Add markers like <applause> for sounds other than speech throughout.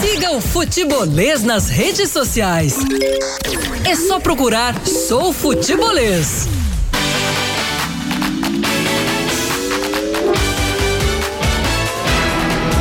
Siga o Futebolês nas redes sociais. É só procurar Sou Futebolês.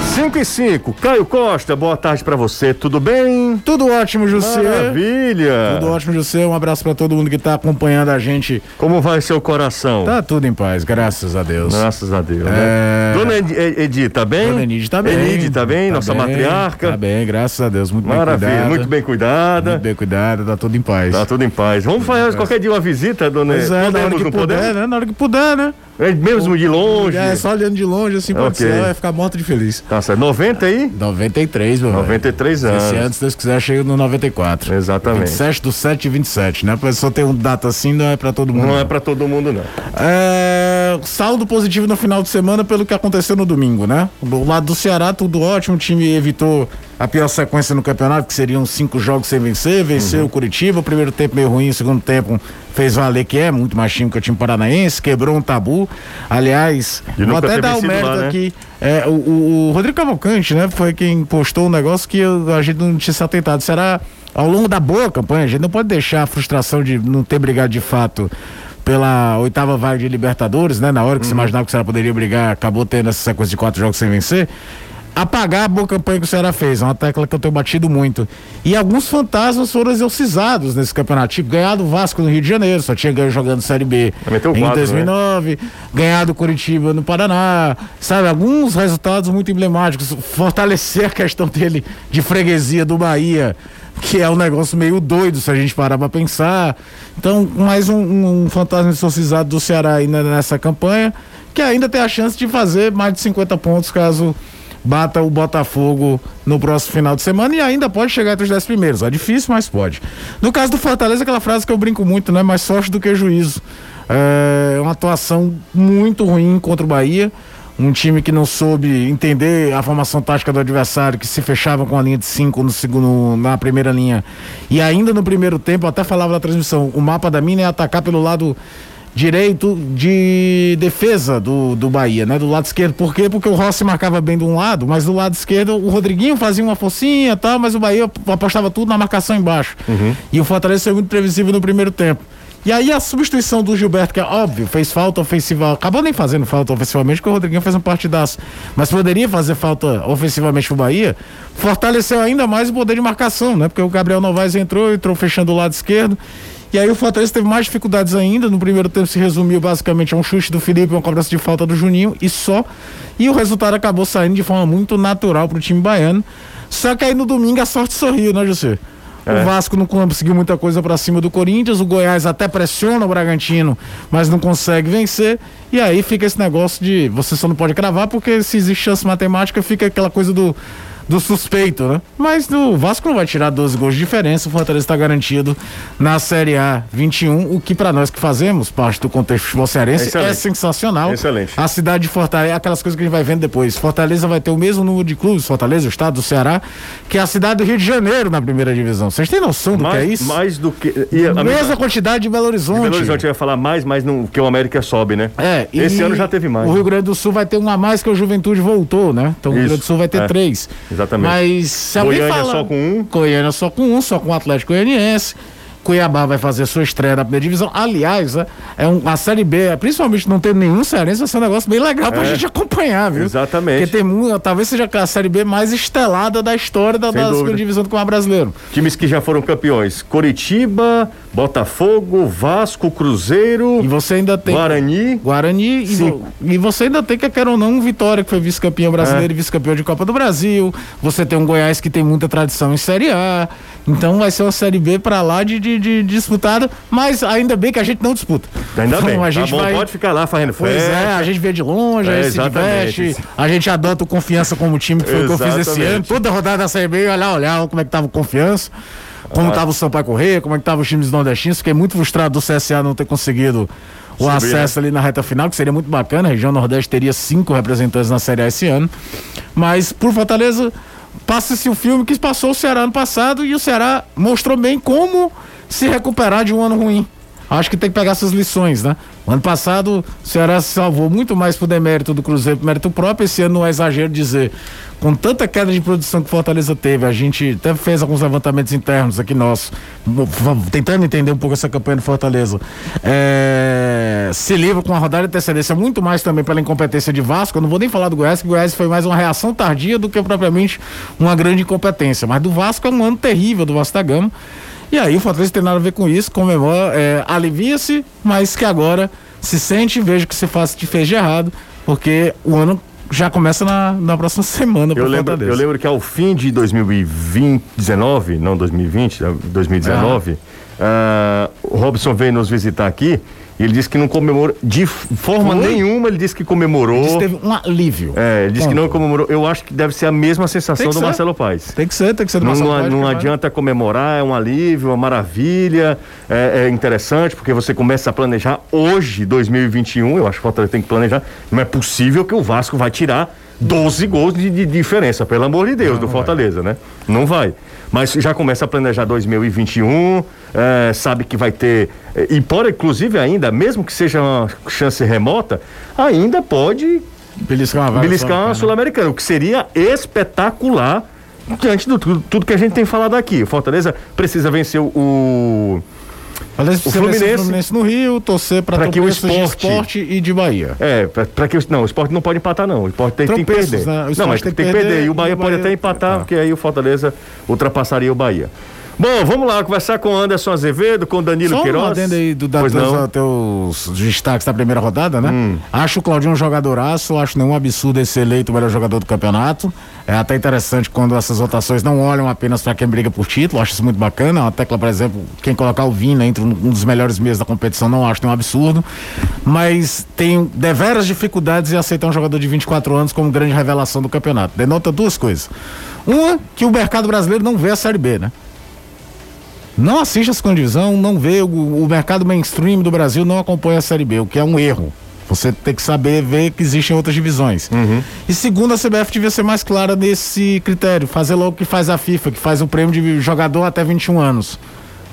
5 e 5. Caio Costa, boa tarde para você. Tudo bem? Tudo ótimo, José. Maravilha. Tudo ótimo, José. Um abraço para todo mundo que tá acompanhando a gente. Como vai seu coração? Tá tudo em paz, graças a Deus. Graças a Deus. É... Né? Dona Edi, tá bem? Dona Enide tá bem. Enide tá bem, tá nossa bem, matriarca. Tá bem, graças a Deus. Muito Maravilha, bem cuidada. muito bem cuidada. Muito bem cuidada, tá tudo em paz. Tá tudo em paz. Vamos fazer qualquer dia uma visita, dona Pois é, na hora que puder, né? Na hora que puder, né? É mesmo de longe. É, só olhando de longe, assim, pode Ok. ser, vai ficar morto de feliz. Tá certo. 90 aí? 93, meu velho. 93 Se anos. antes, se Deus quiser, chega no 94. Exatamente. 27 do 7 e 27, né? Pessoa ter um data assim não é pra todo mundo. Não é pra todo mundo, não. É, saldo positivo no final de semana pelo que aconteceu no domingo, né? Do lado do Ceará, tudo ótimo. O time evitou a pior sequência no campeonato, que seriam cinco jogos sem vencer. Venceu o Curitiba. O primeiro tempo meio ruim, o segundo tempo fez valer que é muito mais time que o time paranaense. Quebrou um tabu. Aliás, E vou até dar o mérito lá, né? aqui. É, o, o- o Rodrigo Cavalcante, né? Foi quem postou um negócio que eu- a gente não tinha se atentado. Será ao longo da boa campanha, a gente não pode deixar a frustração de não ter brigado de fato pela oitava vaga de Libertadores, né? Na hora que Uhum. se imaginava que o Ceará poderia brigar, acabou tendo essa sequência de quatro jogos sem vencer. Apagar a boa campanha que o Ceará fez, é uma tecla que eu tenho batido muito. E alguns fantasmas foram exorcizados nesse campeonato. Tipo, ganhar do Vasco no Rio de Janeiro, só tinha ganho jogando Série B Meteu em quatro, né? 2009, ganhar do Curitiba no Paraná, sabe? Alguns resultados muito emblemáticos. Fortalecer a questão dele de freguesia do Bahia, que é um negócio meio doido se a gente parar pra pensar. Então, mais um, um fantasma exorcizado do Ceará né, nessa campanha, que ainda tem a chance de fazer mais de 50 pontos caso bata o Botafogo no próximo final de semana e ainda pode chegar entre os 10 primeiros. É difícil, mas pode. No caso do Fortaleza, aquela frase que eu brinco muito, né? Mais sorte do que juízo. É uma atuação muito ruim contra o Bahia. Um time que não soube entender a formação tática do adversário, que se fechava com a linha de cinco no segundo, na primeira linha. E ainda no primeiro tempo, até falava na transmissão, o mapa da mina é atacar pelo lado direito de defesa do, do Bahia, né? Do lado esquerdo. Por quê? Porque o Rossi marcava bem de um lado, mas do lado esquerdo o Rodriguinho fazia uma forcinha e tal, mas o Bahia apostava tudo na marcação embaixo. E o Fortaleza foi muito previsível no primeiro tempo. E aí a substituição do Gilberto, que é óbvio, fez falta ofensiva, acabou nem fazendo falta ofensivamente, porque o Rodriguinho fez um partidaço, mas poderia fazer falta ofensivamente pro Bahia, fortaleceu ainda mais o poder de marcação, né? Porque o Gabriel Novaes entrou, entrou fechando o lado esquerdo, e aí o Fortaleza teve mais dificuldades ainda, no primeiro tempo se resumiu basicamente a um chute do Felipe, uma cobrança de falta do Juninho, e só, e o resultado acabou saindo de forma muito natural pro time baiano, só que aí no domingo a sorte sorriu, né, José? É. O Vasco não conseguiu muita coisa pra cima do Corinthians, o Goiás até pressiona o Bragantino, mas não consegue vencer. E aí fica esse negócio de você só não pode cravar porque se existe chance matemática fica aquela coisa do do suspeito, né? Mas o Vasco não vai tirar 12 gols de diferença, o Fortaleza está garantido na Série A 21, o que pra nós que fazemos parte do contexto futebol cearense é sensacional. Excelente. A cidade de Fortaleza, aquelas coisas que a gente vai vendo depois. Fortaleza vai ter o mesmo número de clubes, Fortaleza, o estado do Ceará, que é a cidade do Rio de Janeiro na primeira divisão. Vocês têm noção do que é Mais, isso? mais do que. E a Mesma quantidade de Belo Horizonte. Belo Horizonte ia falar mais, mas não, que o América sobe, né? É, e Esse ano já teve mais. O Rio Grande do Sul vai ter um a mais que o Juventude voltou, né? Então o Rio Isso, Grande do Sul vai ter é. três. Exatamente. Mas se alguém Goiânia fala... só com um. Goiânia só com um, só com o Atlético Goianiense. Cuiabá vai fazer sua estreia na primeira divisão. Aliás, é, é um, a Série B, principalmente não tendo nenhum cearense, vai ser um negócio bem legal pra É. gente acompanhar, viu? Exatamente. Porque tem talvez seja a Série B mais estelada da história da, Sem da segunda divisão do Campeonato Brasileiro. Times que já foram campeões: Coritiba, Botafogo, Vasco, Cruzeiro, E você ainda tem. Guarani. Guarani e, Sim. vo- e você ainda tem, que quer ou não, Vitória, que foi vice-campeão brasileiro É. e vice-campeão de Copa do Brasil. Você tem um Goiás que tem muita tradição em Série A. Então vai ser uma Série B pra lá de, de, de disputada, mas ainda bem que a gente não disputa. Ainda Então, bem. a tá gente bom, vai. pode ficar lá fazendo Pois festa. é, a gente vê de longe, É, a gente se exatamente. diverte, a gente adota o confiança como time, que foi o que eu fiz esse ano. Toda rodada da Série B, olhar, olhar como é que tava o confiança, como tava o Sampaio Correia, como é que tava os times nordestinos. Fiquei muito frustrado do CSA não ter conseguido o Subir, acesso ali na reta final, que seria muito bacana. A região Nordeste teria cinco representantes na Série A esse ano. Mas, por Fortaleza, passa-se o filme que passou o Ceará ano passado e o Ceará mostrou bem como se recuperar de um ano ruim. acho que tem que pegar essas lições, né? Ano passado o Ceará se salvou muito mais por demérito do Cruzeiro, por mérito próprio. Esse ano não é exagero dizer, com tanta queda de produção que Fortaleza teve, a gente até fez alguns levantamentos internos aqui nossos, tentando entender um pouco essa campanha do Fortaleza. É, se livra com uma rodada de antecedência, muito mais também pela incompetência de Vasco. Eu não vou nem falar do Goiás, que o Goiás foi mais uma reação tardia do que propriamente uma grande incompetência. Mas do Vasco é um ano terrível do Vasco da Gama. E aí o Fortaleza tem nada a ver com isso, comemora, é, alivia-se, mas que agora se sente, veja que se faz que fez de errado, porque o ano já começa na, na próxima <laughs> semana. Eu lembro, eu lembro que ao fim de 2020, 19, não 2020, 2019, ah. uh, o Robson veio nos visitar aqui ele disse que não comemorou de forma Foi? nenhuma, ele disse que comemorou. Ele disse que teve um alívio. É, ele disse Ponto. que não comemorou. Eu acho que deve ser a mesma sensação do ser. Marcelo Paes. Tem que ser, tem que ser do não, Marcelo Não, Paes, não adianta comemorar, é um alívio, uma maravilha, é, é, interessante, porque você começa a planejar hoje, 2021, eu acho que o Fortaleza tem que planejar. Não é possível que o Vasco vai tirar 12 gols de, de diferença, pelo amor de Deus, não, do Fortaleza, vai. né? Não vai mas já começa a planejar 2021, é, sabe que vai ter, é, e pode inclusive ainda, mesmo que seja uma chance remota, ainda pode beliscar uma, beliscar uma Sul-Americana, o que seria espetacular diante de tudo, tudo que a gente tem falado aqui. O Fortaleza precisa vencer o o Fluminense, Fluminense no Rio, torcer para que o esporte, esporte e de Bahia. É, para que não, o esporte não pode empatar não, o esporte tem, tem que perder. Né? Não, mas tem, que perder, perder e o Bahia, Bahia pode até empatar, tá. porque aí o Fortaleza ultrapassaria o Bahia. Bom, vamos lá conversar com Anderson Azevedo, com Danilo Só Queiroz. Só aí do, da, teus, teus destaques da primeira rodada, né? Hum. Acho o Claudinho um jogadoraço, acho nenhum absurdo esse eleito o melhor jogador do campeonato. É até interessante quando essas votações não olham apenas para quem briga por título, acho isso muito bacana. Uma tecla, por exemplo, quem colocar o Vina entre um dos melhores meses da competição, não acho nenhum absurdo. Mas tem deveras dificuldades em aceitar um jogador de 24 anos como grande revelação do campeonato. Denota duas coisas. Uma, que o mercado brasileiro não vê a Série B, né? Não assiste a segunda divisão, não vê o, o mercado mainstream do Brasil, não acompanha a Série B, o que é um erro. Você tem que saber ver que existem outras divisões. Uhum. E segundo, a CBF devia ser mais clara nesse critério. Fazer logo o que faz a FIFA, que faz o prêmio de jogador até 21 anos.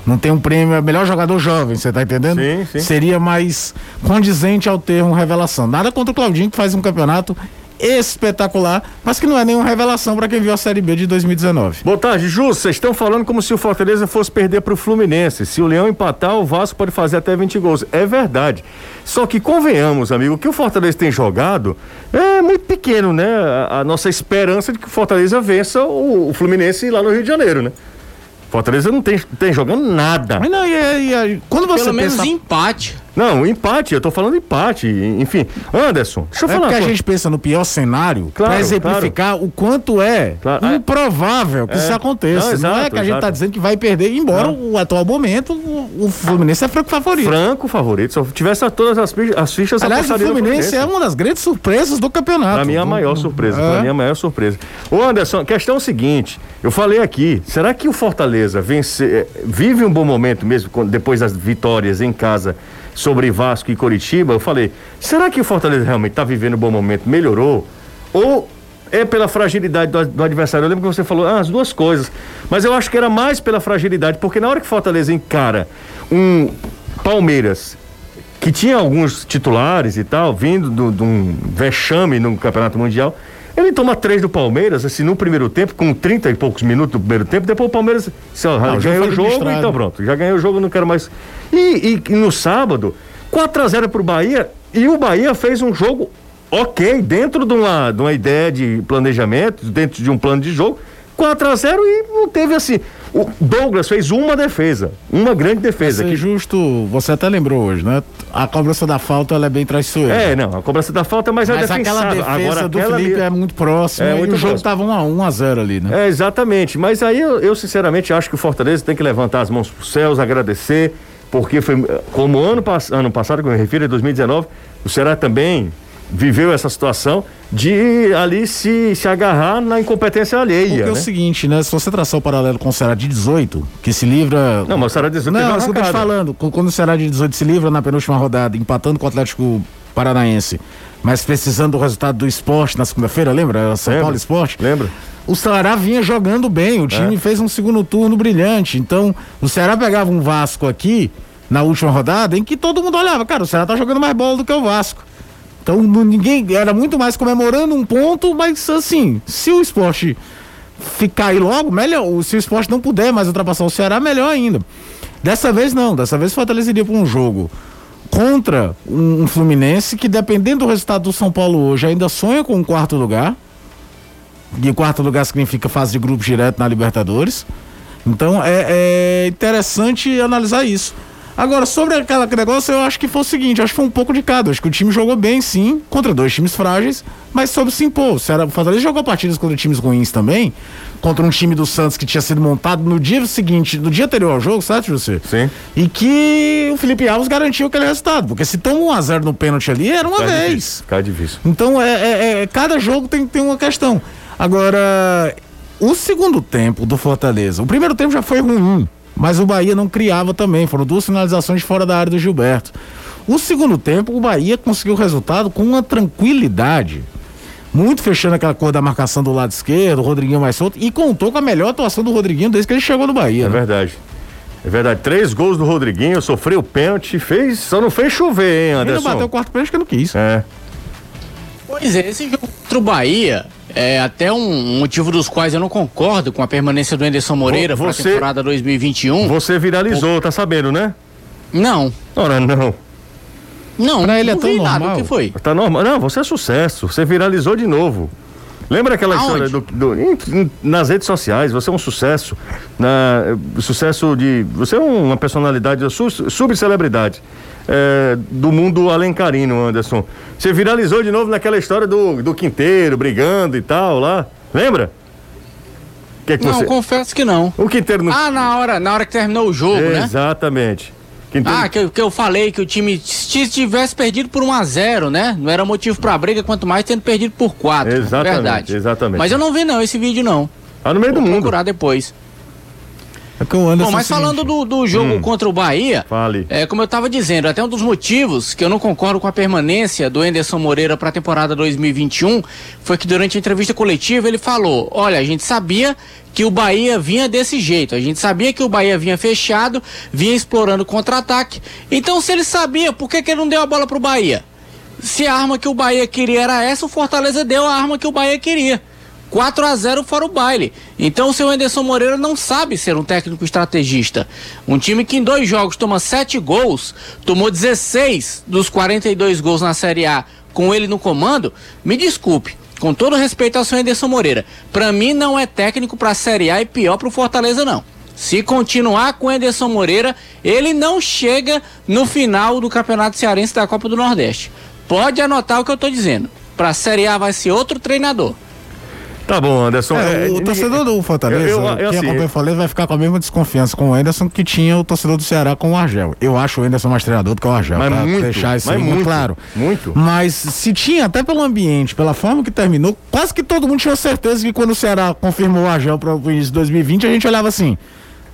Não tem um prêmio, é melhor jogador jovem, você tá entendendo? Sim, sim. Seria mais condizente ao termo revelação. Nada contra o Claudinho, que faz um campeonato espetacular, mas que não é nenhuma revelação para quem viu a Série B de 2019. Boa tarde, Ju. Vocês estão falando como se o Fortaleza fosse perder para o Fluminense. Se o Leão empatar, o Vasco pode fazer até 20 gols. É verdade. Só que convenhamos, amigo, que o Fortaleza tem jogado é muito pequeno, né? A, a nossa esperança de que o Fortaleza vença o, o Fluminense lá no Rio de Janeiro, né? Fortaleza não tem, tem jogando nada. Mas não, e, e, e quando você Pelo pensa... menos empate. Não, empate, eu tô falando empate. Enfim, Anderson, deixa eu é falar. Porque a gente pensa no pior cenário claro, pra exemplificar claro. o quanto é claro. improvável que é. isso aconteça. Não, exato, não, é que a gente tá dizendo que vai perder, embora não. o atual momento o, o, Fluminense é franco favorito. Franco favorito. Se eu tivesse todas as, as fichas, Aliás, o Fluminense, é uma das grandes surpresas do campeonato. Pra mim é a maior surpresa. É. Pra mim é a maior surpresa. Ô Anderson, questão é o seguinte: eu falei aqui, será que o Fortaleza vence, é, vive um bom momento mesmo depois das vitórias em casa? Sobre Vasco e Coritiba, eu falei, será que o Fortaleza realmente está vivendo um bom momento, melhorou? Ou é pela fragilidade do, do, adversário? Eu lembro que você falou ah, as duas coisas, mas eu acho que era mais pela fragilidade, porque na hora que o Fortaleza encara um Palmeiras que tinha alguns titulares e tal, vindo de um vexame no Campeonato Mundial, ele toma três do Palmeiras, assim, no primeiro tempo, com 30 e poucos minutos do primeiro tempo, depois o Palmeiras assim, ó, não, ganhou o jogo, então pronto, já ganhou o jogo, não quero mais. E, e, e no sábado, 4 a 0 pro Bahia, e o Bahia fez um jogo ok, dentro de uma, de uma ideia de planejamento, dentro de um plano de jogo, 4 a 0 e não teve assim. O Douglas fez uma defesa, uma grande defesa. Que justo, você até lembrou hoje, né? A cobrança da falta ela é bem traiçoeira. É, não, a cobrança da falta, mas, mas é aquela defesa Agora, do Felipe ali... é muito próxima. É, muito o jogo estava 1 a 1 a 0 ali, né? É, exatamente. Mas aí eu, eu sinceramente acho que o Fortaleza tem que levantar as mãos para os céus, agradecer, porque foi como ano, ano passado, como eu me refiro, em 2019, o Ceará também viveu essa situação de ali se, se agarrar na incompetência alheia. Porque né? é o né? seguinte, né? Se você traçar o paralelo com o Ceará de 18, que se livra. Não, mas o Ceará de 18 Não, mas eu tô te falando. Quando o Ceará de 18 se livra na penúltima rodada, empatando com o Atlético Paranaense, mas precisando do resultado do esporte na segunda-feira, lembra? São lembra, Paulo Esporte? Lembra? O Ceará vinha jogando bem, o time é. fez um segundo turno brilhante. Então, o Ceará pegava um Vasco aqui na última rodada em que todo mundo olhava, cara, o Ceará tá jogando mais bola do que o Vasco. Então ninguém era muito mais comemorando um ponto, mas assim, se o esporte ficar aí logo, melhor. Se o esporte não puder mais ultrapassar o Ceará, melhor ainda. Dessa vez não, dessa vez o Fortaleza iria para um jogo contra um, um, Fluminense que, dependendo do resultado do São Paulo hoje, ainda sonha com um quarto lugar. E quarto lugar significa fase de grupo direto na Libertadores. Então é, é interessante analisar isso. Agora, sobre aquele negócio, eu acho que foi o seguinte, acho que foi um pouco de cada. Acho que o time jogou bem, sim, contra dois times frágeis, mas soube se impor. O Fortaleza jogou partidas contra times ruins também, contra um time do Santos que tinha sido montado no dia seguinte, no dia anterior ao jogo, certo, José? Sim. E que o Felipe Alves garantiu aquele resultado, porque se toma 1 a 0 no pênalti ali, era uma vez. Difícil, cai difícil. Então, é, é, é, cada jogo tem, tem uma questão. Agora, o segundo tempo do Fortaleza, o primeiro tempo já foi ruim. Mas o Bahia não criava também. Foram duas finalizações fora da área do Gilberto. O segundo tempo, o Bahia conseguiu o resultado com uma tranquilidade. Muito fechando aquela cor da marcação do lado esquerdo, o Rodriguinho mais solto. E contou com a melhor atuação do Rodriguinho desde que ele chegou no Bahia. É né? verdade. É verdade. Três gols do Rodriguinho, sofreu pênalti, fez, só não fez chover, hein, Anderson? Ele bateu o quarto pênalti que não quis. É. Pois é, esse jogo contra o Bahia, é até um motivo dos quais eu não concordo com a permanência do Anderson Moreira para a temporada 2021. Você viralizou, o... tá sabendo, né? Não. Ora, não. Não, pra ele é tão normal. Nada, o que foi? Tá normal. Não, você é sucesso. Você viralizou de novo. Lembra aquela Aonde? história do, do in, in, nas redes sociais? Você é um sucesso, na sucesso de, você é uma personalidade, subcelebridade é, do mundo alencarino, Anderson. Você viralizou de novo naquela história do, do Quinteiro brigando e tal lá. Lembra? Que que não, você... confesso que não. O Quinteiro não... Ah, na hora, na hora que terminou o jogo, Exatamente. né? Exatamente. Quinteiro... Ah, que, eu, que eu falei que o time tivesse perdido por 1 a 0 né? Não era motivo pra briga, quanto mais tendo perdido por 4. Exatamente. Verdade. Exatamente. Mas eu não vi não esse vídeo não. Tá no meio Vou do mundo. procurar depois. É o Anderson Bom, mas falando do, do jogo hum. contra o Bahia, Fale. é como eu estava dizendo, até um dos motivos que eu não concordo com a permanência do Enderson Moreira para a temporada 2021 foi que durante a entrevista coletiva ele falou: olha, a gente sabia que o Bahia vinha desse jeito, a gente sabia que o Bahia vinha fechado, vinha explorando contra-ataque. Então, se ele sabia, por que, que ele não deu a bola para o Bahia? Se a arma que o Bahia queria era essa, o Fortaleza deu a arma que o Bahia queria. 4 a 0 fora o baile. Então o seu Anderson Moreira não sabe ser um técnico estrategista. Um time que em dois jogos toma 7 gols, tomou 16 dos 42 gols na Série A com ele no comando, me desculpe. Com todo respeito ao seu Anderson Moreira, para mim não é técnico para a Série A e pior para o Fortaleza não. Se continuar com o Anderson Moreira, ele não chega no final do Campeonato Cearense da Copa do Nordeste. Pode anotar o que eu estou dizendo. Para a Série A vai ser outro treinador. Tá bom, Anderson. É, é, o torcedor do Fortaleza, eu, eu, eu, quem assim, acompanha o Fortaleza vai ficar com a mesma desconfiança com o Anderson que tinha o torcedor do Ceará com o Argel. Eu acho o Anderson mais treinador do que o Argel. Mas muito, deixar isso mas muito, claro. Muito. Mas se tinha, até pelo ambiente, pela forma que terminou, quase que todo mundo tinha certeza que quando o Ceará confirmou o Argel para o início de 2020, a gente olhava assim,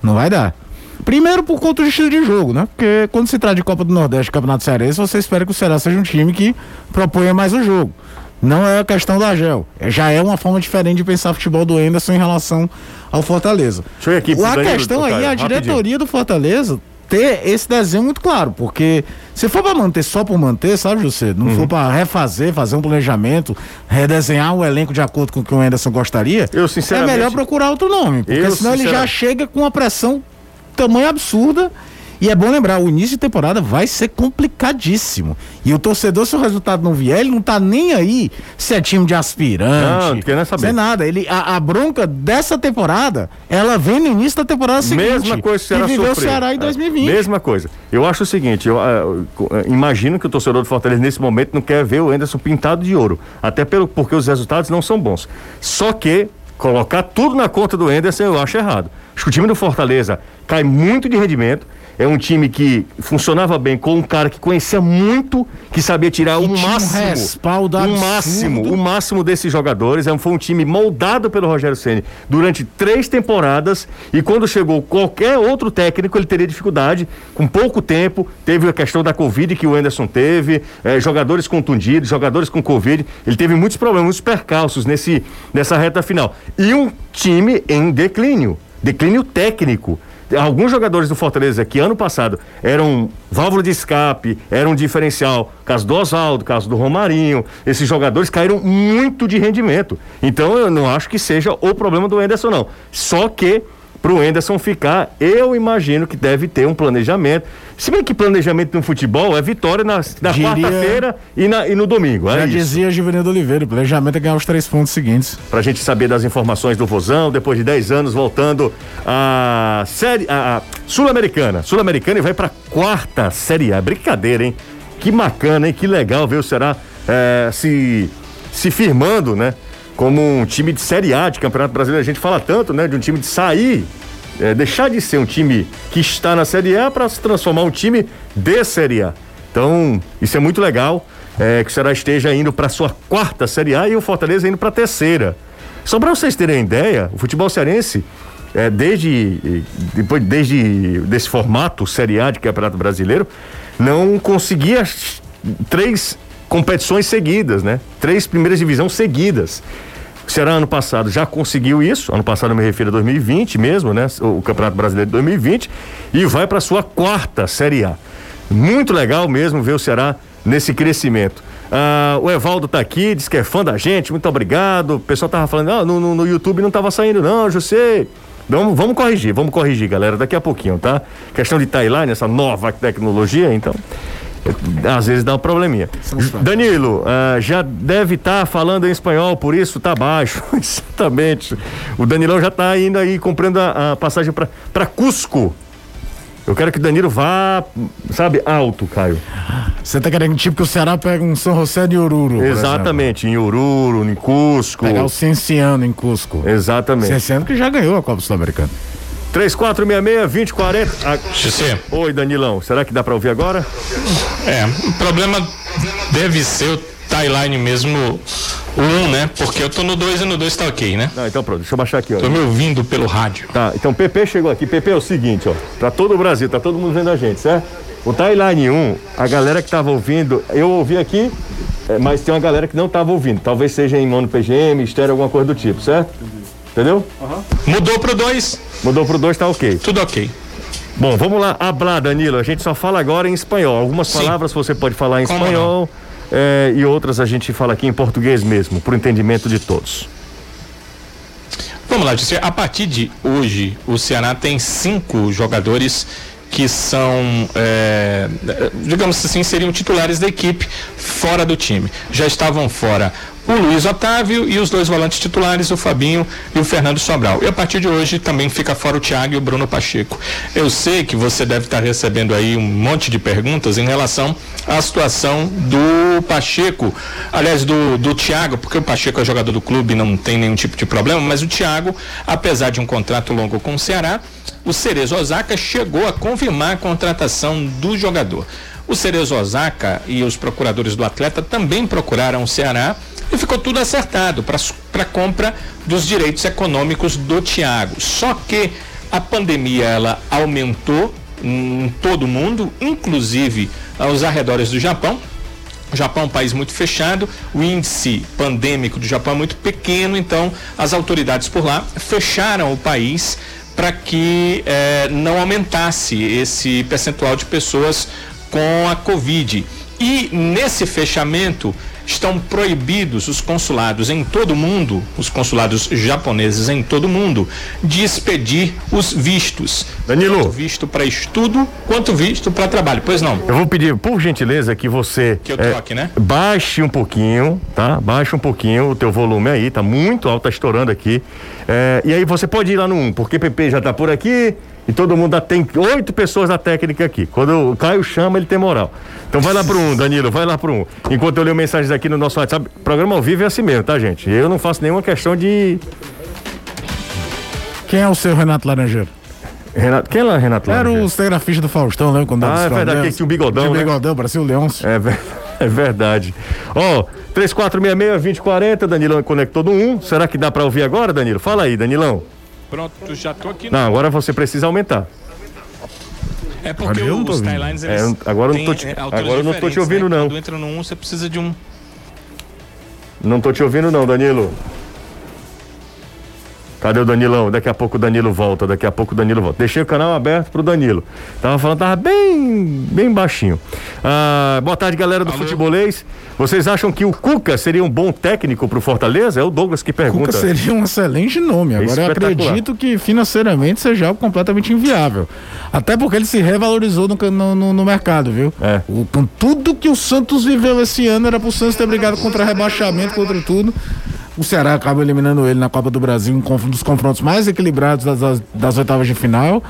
não vai dar. Primeiro por conta do estilo de jogo, né? Porque quando se trata de Copa do Nordeste, Campeonato Cearense, você espera que o Ceará seja um time que proponha mais o jogo. Não é a questão da Gel. É, já é uma forma diferente de pensar futebol do Enderson em relação ao Fortaleza. Deixa eu ir aqui, a questão aí é a diretoria rapidinho. do Fortaleza ter esse desenho muito claro, porque se for para manter só por manter, sabe, José? Não uhum. for para refazer, fazer um planejamento, redesenhar o elenco de acordo com o que o Anderson gostaria, eu, sinceramente, é melhor procurar outro nome, porque eu, senão ele já chega com uma pressão tamanho absurda e é bom lembrar, o início de temporada vai ser complicadíssimo. E o torcedor, se o resultado não vier, ele não tá nem aí se é time de aspirante. Não, não quer nem saber. Se é nada. Ele, a, a, bronca dessa temporada, ela vem no início da temporada seguinte. Mesma coisa que Ceará viveu o Ceará em 2020. É, mesma coisa. Eu acho o seguinte, eu, eu, eu, imagino que o torcedor do Fortaleza nesse momento não quer ver o Anderson pintado de ouro. Até pelo, porque os resultados não são bons. Só que colocar tudo na conta do Anderson eu acho errado. Acho que o time do Fortaleza cai muito de rendimento é um time que funcionava bem com um cara que conhecia muito, que sabia tirar o máximo, um máximo, o máximo desses jogadores. É foi um time moldado pelo Rogério Ceni durante três temporadas e quando chegou qualquer outro técnico ele teria dificuldade. Com pouco tempo teve a questão da Covid que o Anderson teve, é, jogadores contundidos, jogadores com Covid. Ele teve muitos problemas, muitos percalços nesse nessa reta final e um time em declínio, declínio técnico. Alguns jogadores do Fortaleza que ano passado eram válvula de escape, eram diferencial, caso do Oswaldo, caso do Romarinho, esses jogadores caíram muito de rendimento. Então eu não acho que seja o problema do Enderson, não. Só que para o Enderson ficar, eu imagino que deve ter um planejamento. Se bem que planejamento no futebol é vitória na, na quarta-feira e, e, no domingo. É Já isso. dizia Juvenil Oliveira, o planejamento é ganhar os três pontos seguintes. Para a gente saber das informações do Vozão, depois de 10 anos voltando a série a, a Sul-Americana. Sul-Americana e vai para quarta série A. Brincadeira, hein? Que bacana, hein? Que legal ver o Ceará é, se, se firmando, né? Como um time de Série A de Campeonato Brasileiro. A gente fala tanto, né, de um time de sair, é, deixar de ser um time que está na Série A para se transformar um time de Série A. Então, isso é muito legal. É, que o Ceará esteja indo para sua quarta Série A e o Fortaleza indo para a terceira. Só para vocês terem ideia, o futebol cearense, é, desde, depois, desde desse formato Série A de Campeonato Brasileiro, não conseguia três competições seguidas, né? Três primeiras divisões seguidas. O Ceará ano passado já conseguiu isso, ano passado eu me refiro a 2020 mesmo, né? O Campeonato Brasileiro de 2020 e vai para sua quarta Série A. Muito legal mesmo ver o Ceará nesse crescimento. Ah, o Evaldo tá aqui, diz que é fã da gente, muito obrigado. O pessoal tava falando, ah, no, no, no YouTube não tava saindo não, José. Vamos, vamos corrigir, vamos corrigir, galera, daqui a pouquinho, tá? Questão de timeline, essa nova tecnologia, então às vezes dá um probleminha. Danilo, uh, já deve estar tá falando em espanhol, por isso tá baixo. <laughs> Exatamente. O Danilão já está indo aí comprando a, a passagem para Cusco. Eu quero que o Danilo vá, sabe, alto, Caio. Você tá querendo tipo que o Ceará pega um São José de Ururu. Exatamente, em Ururu, em Cusco. Pegar o Cienciano em Cusco. Exatamente. Cienciano que já ganhou a Copa Sul-Americana. 3466-2040. Ah, Oi, Danilão. Será que dá para ouvir agora? É, o problema deve ser o timeline mesmo, o 1, né? Porque eu tô no 2 e no 2 tá ok, né? Não, então pronto, deixa eu baixar aqui, ó. Tô me ouvindo pelo rádio. Tá, então PP chegou aqui. PP é o seguinte, ó. Pra todo o Brasil, tá todo mundo vendo a gente, certo? O timeline 1, a galera que tava ouvindo, eu ouvi aqui, é, mas tem uma galera que não tava ouvindo. Talvez seja em mono PGM, estéreo, alguma coisa do tipo, certo? Entendeu? Uhum. Mudou pro 2. Mudou pro 2, tá ok. Tudo ok. Bom, vamos lá, hablar, Danilo. A gente só fala agora em espanhol. Algumas Sim. palavras você pode falar em Como espanhol é, e outras a gente fala aqui em português mesmo, pro entendimento de todos. Vamos lá, José. A partir de hoje, o Ceará tem cinco jogadores que são, é, digamos assim, seriam titulares da equipe fora do time. Já estavam fora o Luiz Otávio e os dois volantes titulares, o Fabinho e o Fernando Sobral. E a partir de hoje também fica fora o Thiago e o Bruno Pacheco. Eu sei que você deve estar recebendo aí um monte de perguntas em relação à situação do Pacheco, aliás, do, do Thiago, porque o Pacheco é jogador do clube, não tem nenhum tipo de problema, mas o Thiago, apesar de um contrato longo com o Ceará, o Cerezo Osaka chegou a confirmar a contratação do jogador. O Cerezo Osaka e os procuradores do atleta também procuraram o Ceará e ficou tudo acertado para a compra dos direitos econômicos do Tiago. Só que a pandemia ela aumentou em todo o mundo, inclusive aos arredores do Japão. O Japão é um país muito fechado, o índice pandêmico do Japão é muito pequeno, então as autoridades por lá fecharam o país para que eh, não aumentasse esse percentual de pessoas com a Covid. E nesse fechamento, estão proibidos os consulados em todo o mundo, os consulados japoneses em todo o mundo, de expedir os vistos. Danilo. Tanto visto para estudo quanto visto para trabalho. Pois não. Eu vou pedir, por gentileza, que você. Que eu troque, é, né? Baixe um pouquinho, tá? Baixe um pouquinho o teu volume aí, tá muito alto, tá estourando aqui. É, e aí você pode ir lá no 1, porque PP já tá por aqui. E todo mundo tem oito pessoas na técnica aqui. Quando o Caio chama, ele tem moral. Então vai lá pro um, Danilo, vai lá pro um. Enquanto eu leio mensagens aqui no nosso WhatsApp, programa ao vivo é assim mesmo, tá, gente? Eu não faço nenhuma questão de. Quem é o seu Renato Laranjeiro? Renato, quem é Renato Era Laranjeiro? o cinegrafista do Faustão, né? Quando ah, é verdade, que tinha o bigodão. Tinha o né? bigodão, né? parecia o Leôncio. É, <laughs> é verdade. Ó, oh, 3466-2040, Danilão conectou no 1. Será que dá pra ouvir agora, Danilo? Fala aí, Danilão. Pronto, já tô aqui. No... Não, agora você precisa aumentar. É porque os timelines é, agora eu não tô te, é, agora eu não tô te ouvindo né? não. Quando entra no 1, você precisa de um Não tô te ouvindo não, Danilo. Cadê o Danilão? Daqui a pouco o Danilo volta, daqui a pouco o Danilo volta. Deixei o canal aberto pro Danilo. Tava falando, tava bem, bem baixinho. Ah, boa tarde, galera do Alô. Futebolês. Vocês acham que o Cuca seria um bom técnico pro Fortaleza? É o Douglas que pergunta. Cuca seria um excelente nome. Agora eu acredito que financeiramente seja algo completamente inviável. Até porque ele se revalorizou no, no, no mercado, viu? É. O, com tudo que o Santos viveu esse ano era pro Santos ter brigado contra rebaixamento, contra tudo. O Ceará acaba eliminando ele na Copa do Brasil, um dos confrontos mais equilibrados das, das, das oitavas de final.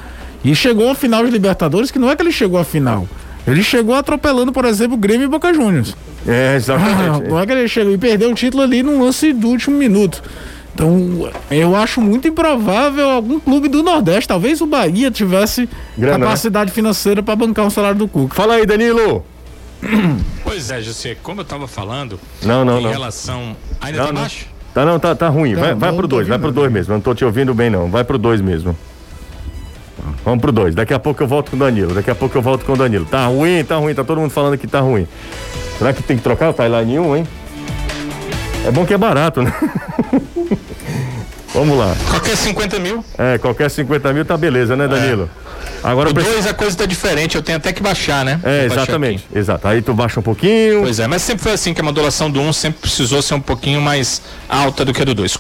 E chegou à final de Libertadores, que não é que ele chegou à final. Ele chegou atropelando, por exemplo, o Grêmio e Boca Juniors. É, exatamente. Ah, <laughs> não é que ele chegou e perdeu o título ali num lance do último minuto. Então, eu acho muito improvável algum clube do Nordeste, talvez o Bahia tivesse Grana, né? capacidade né? financeira para bancar um salário do Cuca. Fala aí, Danilo. Pois é, José, como eu estava falando, não, não, em não. relação. Ainda não, tá baixo? Tá não, tá, tá ruim. Vai, vai pro dois, vai pro dois mesmo. Não tô te ouvindo bem, não. Vai pro dois mesmo. Vamos pro dois. Daqui a pouco eu volto com o Danilo. Daqui a pouco eu volto com o Danilo. Tá ruim, tá ruim. Tá todo mundo falando que tá ruim. Será que tem que trocar o timeline 1, hein? É bom que é barato, né? <laughs> Vamos lá. Qualquer 50 mil? É, qualquer 50 mil tá beleza, né, Danilo? É. Agora o 2 preciso... a coisa tá diferente, eu tenho até que baixar, né? É, exatamente. Exato. Aí tu baixa um pouquinho. Pois é, mas sempre foi assim que a modulação do 1 um sempre precisou ser um pouquinho mais alta do que a do 2.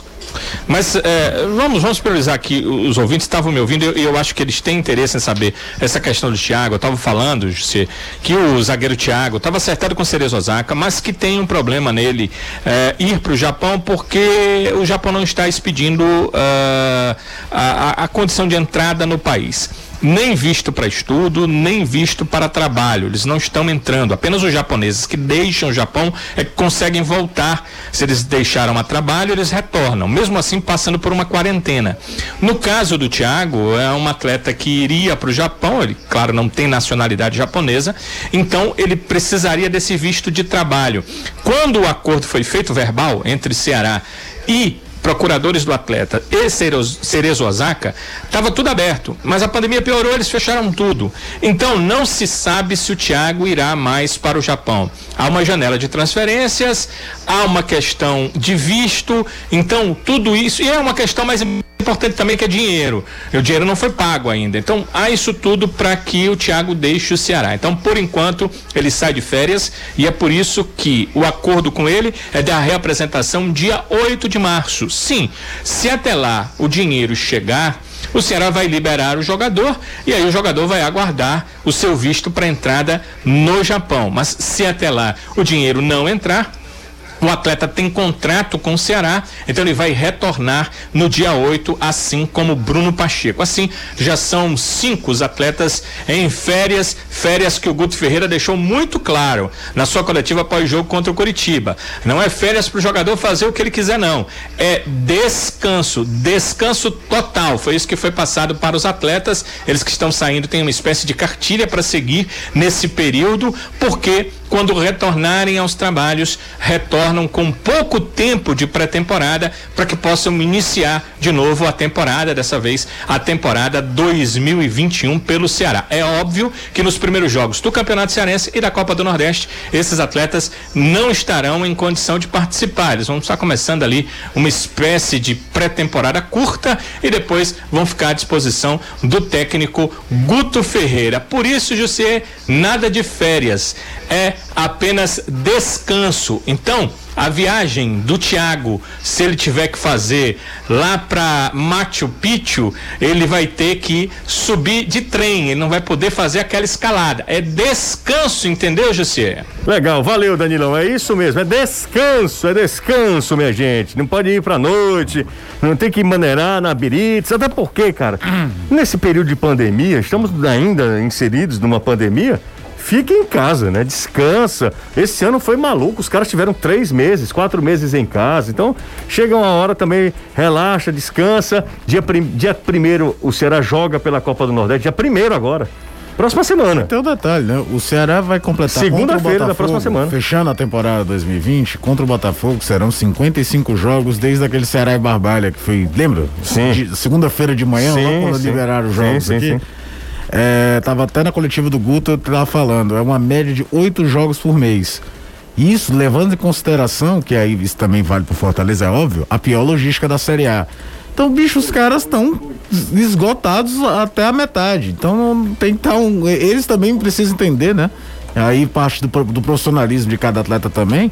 Mas é, vamos, vamos priorizar aqui. Os ouvintes estavam me ouvindo e eu, eu, acho que eles têm interesse em saber essa questão do Thiago. Eu estava falando, José, que o zagueiro Thiago estava acertado com o Cerezo Osaka, mas que tem um problema nele é, ir para o Japão porque o Japão não está expedindo uh, a, a condição de entrada no país nem visto para estudo, nem visto para trabalho. Eles não estão entrando. Apenas os japoneses que deixam o Japão é que conseguem voltar. Se eles deixaram a trabalho, eles retornam, mesmo assim passando por uma quarentena. No caso do Thiago, é um atleta que iria para o Japão, ele, claro, não tem nacionalidade japonesa, então ele precisaria desse visto de trabalho. Quando o acordo foi feito verbal entre Ceará e procuradores do atleta e Cerezo Osaka, estava tudo aberto. Mas a pandemia piorou, eles fecharam tudo. Então não se sabe se o Thiago irá mais para o Japão. Há uma janela de transferências, há uma questão de visto, então tudo isso, e é uma questão mais importante também que é dinheiro. E o dinheiro não foi pago ainda. Então há isso tudo para que o Thiago deixe o Ceará. Então, por enquanto, ele sai de férias e é por isso que o acordo com ele é da reapresentação dia 8 de março. Sim, se até lá o dinheiro chegar, o Ceará vai liberar o jogador e aí o jogador vai aguardar o seu visto para entrada no Japão. Mas se até lá o dinheiro não entrar, o atleta tem contrato com o Ceará, então ele vai retornar no dia 8, assim como Bruno Pacheco. Assim, já são cinco os atletas em férias, férias que o Guto Ferreira deixou muito claro na sua coletiva após jogo contra o Curitiba. Não é férias para o jogador fazer o que ele quiser, não. É descanso, descanso total. Foi isso que foi passado para os atletas. Eles que estão saindo têm uma espécie de cartilha para seguir nesse período, porque quando retornarem aos trabalhos, retornam com pouco tempo de pré-temporada para que possam iniciar de novo a temporada, dessa vez a temporada 2021 pelo Ceará. É óbvio que nos primeiros jogos do Campeonato Cearense e da Copa do Nordeste, esses atletas não estarão em condição de participar. Eles vão estar começando ali uma espécie de pré-temporada curta e depois vão ficar à disposição do técnico Guto Ferreira. Por isso, José, nada de férias. É apenas descanso. Então, a viagem do Thiago, se ele tiver que fazer lá para Machu Picchu, ele vai ter que subir de trem, ele não vai poder fazer aquela escalada. É descanso, entendeu, José? Legal, valeu, Danilão. É isso mesmo, é descanso, é descanso, minha gente. Não pode ir pra noite, não tem que maneirar na birita, até porque, cara, hum. nesse período de pandemia, estamos ainda inseridos numa pandemia fique em casa, né? Descansa. Esse ano foi maluco, os caras tiveram três meses, quatro meses em casa. Então, chega uma hora também, relaxa, descansa. Dia, prim, dia primeiro, o Ceará joga pela Copa do Nordeste, dia primeiro agora. Próxima semana. Tem um detalhe, né? O Ceará vai completar segunda-feira da próxima semana. Fechando a temporada 2020 contra o Botafogo, serão 55 jogos desde aquele Ceará e Barbalha que foi, lembra? Sim. Segunda-feira de manhã, sim, lá quando sim. liberaram os jogos sim, aqui. Sim, sim. É, tava até na coletiva do Guto, eu tava falando, é uma média de oito jogos por mês. Isso levando em consideração, que aí isso também vale pro Fortaleza, é óbvio, a pior logística da Série A. Então, bicho, os caras estão esgotados até a metade. Então tem estar um. Eles também precisam entender, né? Aí parte do, do profissionalismo de cada atleta também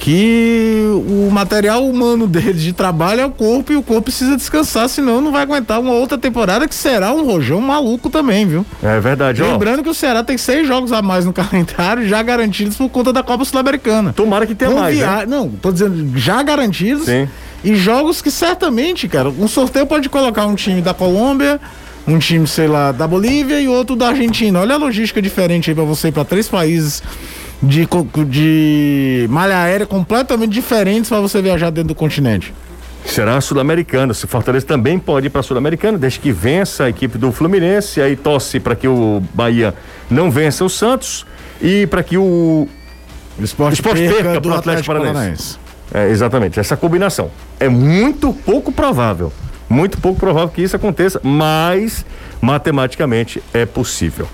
que o material humano deles de trabalho é o corpo e o corpo precisa descansar, senão não vai aguentar uma outra temporada que será um rojão maluco também, viu? É verdade, Lembrando ó. que o Ceará tem seis jogos a mais no <laughs> calendário já garantidos por conta da Copa Sul-Americana. Tomara que tenha mais. Via... Né? Não, tô dizendo já garantidos. Sim. E jogos que certamente, cara, um sorteio pode colocar um time da Colômbia, um time, sei lá, da Bolívia e outro da Argentina. Olha a logística diferente aí pra você ir pra três países de, de malha aérea completamente diferentes para você viajar dentro do continente. Será sul-americano. Se Fortaleza também pode ir para sul-americano, desde que vença a equipe do Fluminense, aí torce para que o Bahia não vença o Santos e para que o esporte, esporte perca, perca para o Atlético, Atlético Paranaense. É, exatamente, essa combinação. É muito pouco provável. Muito pouco provável que isso aconteça, mas matematicamente é possível.